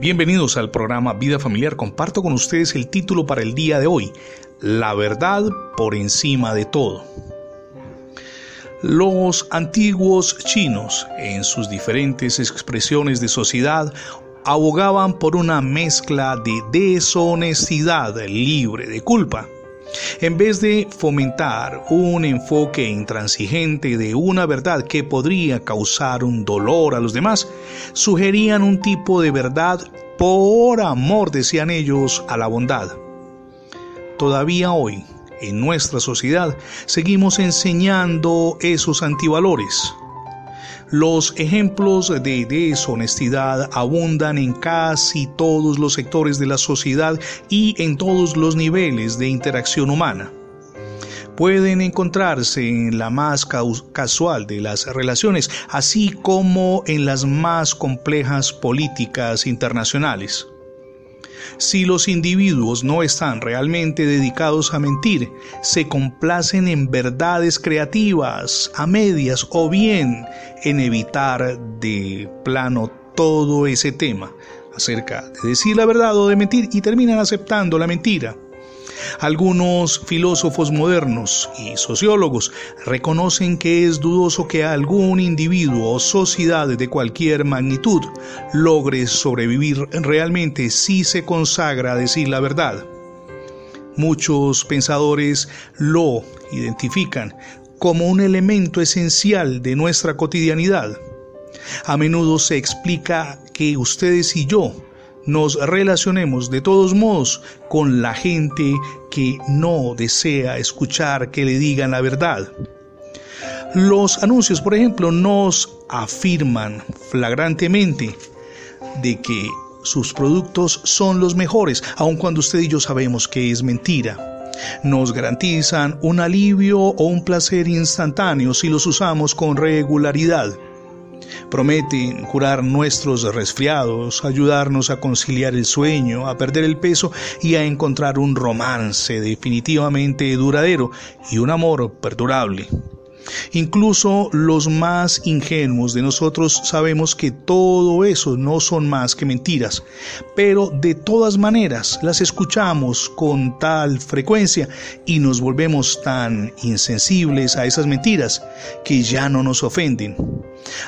Bienvenidos al programa Vida Familiar. Comparto con ustedes el título para el día de hoy, La verdad por encima de todo. Los antiguos chinos, en sus diferentes expresiones de sociedad, abogaban por una mezcla de deshonestidad libre de culpa en vez de fomentar un enfoque intransigente de una verdad que podría causar un dolor a los demás, sugerían un tipo de verdad por amor, decían ellos, a la bondad. Todavía hoy, en nuestra sociedad, seguimos enseñando esos antivalores los ejemplos de deshonestidad abundan en casi todos los sectores de la sociedad y en todos los niveles de interacción humana. Pueden encontrarse en la más casual de las relaciones, así como en las más complejas políticas internacionales. Si los individuos no están realmente dedicados a mentir, se complacen en verdades creativas, a medias o bien en evitar de plano todo ese tema acerca de decir la verdad o de mentir y terminan aceptando la mentira. Algunos filósofos modernos y sociólogos reconocen que es dudoso que algún individuo o sociedad de cualquier magnitud logre sobrevivir realmente si se consagra a decir la verdad. Muchos pensadores lo identifican como un elemento esencial de nuestra cotidianidad. A menudo se explica que ustedes y yo nos relacionemos de todos modos con la gente que no desea escuchar que le digan la verdad. Los anuncios, por ejemplo, nos afirman flagrantemente de que sus productos son los mejores, aun cuando usted y yo sabemos que es mentira. Nos garantizan un alivio o un placer instantáneo si los usamos con regularidad prometen curar nuestros resfriados, ayudarnos a conciliar el sueño, a perder el peso y a encontrar un romance definitivamente duradero y un amor perdurable. Incluso los más ingenuos de nosotros sabemos que todo eso no son más que mentiras, pero de todas maneras las escuchamos con tal frecuencia y nos volvemos tan insensibles a esas mentiras que ya no nos ofenden.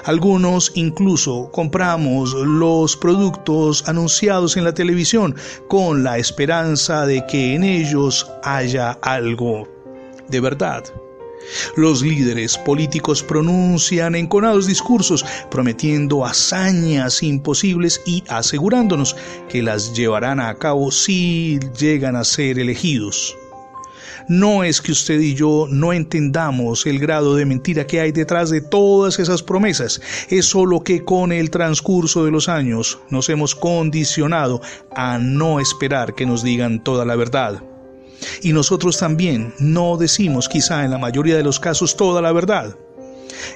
Algunos incluso compramos los productos anunciados en la televisión con la esperanza de que en ellos haya algo de verdad. Los líderes políticos pronuncian enconados discursos prometiendo hazañas imposibles y asegurándonos que las llevarán a cabo si llegan a ser elegidos. No es que usted y yo no entendamos el grado de mentira que hay detrás de todas esas promesas, es solo que con el transcurso de los años nos hemos condicionado a no esperar que nos digan toda la verdad. Y nosotros también no decimos quizá en la mayoría de los casos toda la verdad.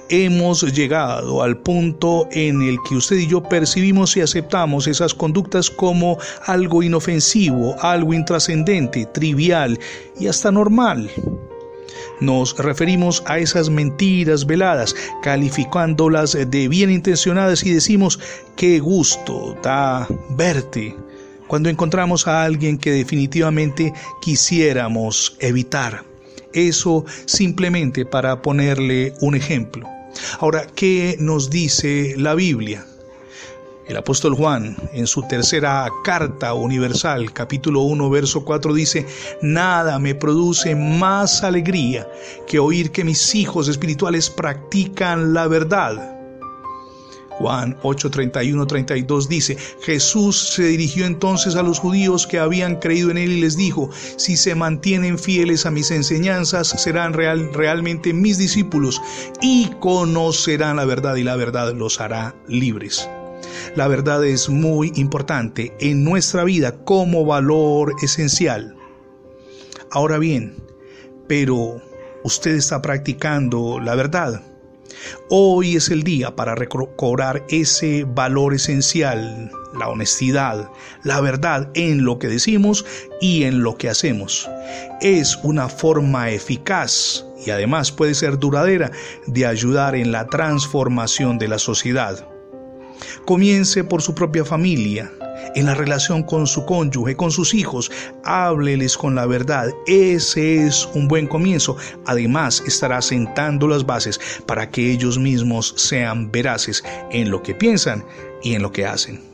Hemos llegado al punto en el que usted y yo percibimos y aceptamos esas conductas como algo inofensivo, algo intrascendente, trivial y hasta normal. Nos referimos a esas mentiras veladas, calificándolas de bien intencionadas y decimos, qué gusto da verte, cuando encontramos a alguien que definitivamente quisiéramos evitar. Eso simplemente para ponerle un ejemplo. Ahora, ¿qué nos dice la Biblia? El apóstol Juan, en su tercera carta universal, capítulo 1, verso 4, dice, Nada me produce más alegría que oír que mis hijos espirituales practican la verdad Juan 8, 31, 32 dice, Jesús se dirigió entonces a los judíos que habían creído en él y les dijo, si se mantienen fieles a mis enseñanzas, serán real, realmente mis discípulos y conocerán la verdad y la verdad los hará libres. La verdad es muy importante en nuestra vida como valor esencial. Ahora bien, pero usted está practicando la verdad. Hoy es el día para recobrar ese valor esencial, la honestidad, la verdad en lo que decimos y en lo que hacemos. Es una forma eficaz y además puede ser duradera de ayudar en la transformación de la sociedad. Comience por su propia familia, en la relación con su cónyuge, con sus hijos, hábleles con la verdad. Ese es un buen comienzo. Además, estará sentando las bases para que ellos mismos sean veraces en lo que piensan y en lo que hacen.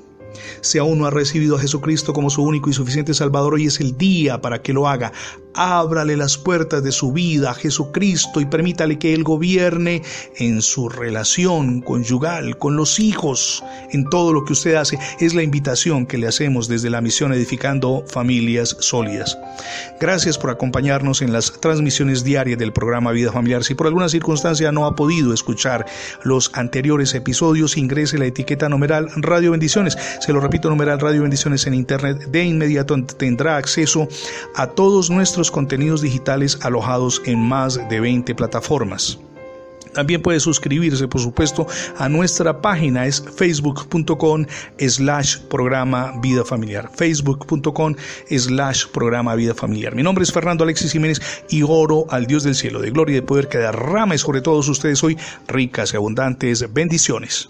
Si aún no ha recibido a Jesucristo como su único y suficiente Salvador, hoy es el día para que lo haga. Ábrale las puertas de su vida a Jesucristo y permítale que Él gobierne en su relación conyugal, con los hijos, en todo lo que usted hace. Es la invitación que le hacemos desde la misión Edificando Familias Sólidas. Gracias por acompañarnos en las transmisiones diarias del programa Vida Familiar. Si por alguna circunstancia no ha podido escuchar los anteriores episodios, ingrese la etiqueta numeral Radio Bendiciones. Se lo repito, numeral Radio Bendiciones en Internet. De inmediato tendrá acceso a todos nuestros contenidos digitales alojados en más de 20 plataformas. También puede suscribirse, por supuesto, a nuestra página, es facebook.com slash programa vida familiar. Facebook.com slash programa vida familiar. Mi nombre es Fernando Alexis Jiménez y oro al Dios del cielo, de gloria y de poder que derrame sobre todos ustedes hoy ricas y abundantes bendiciones.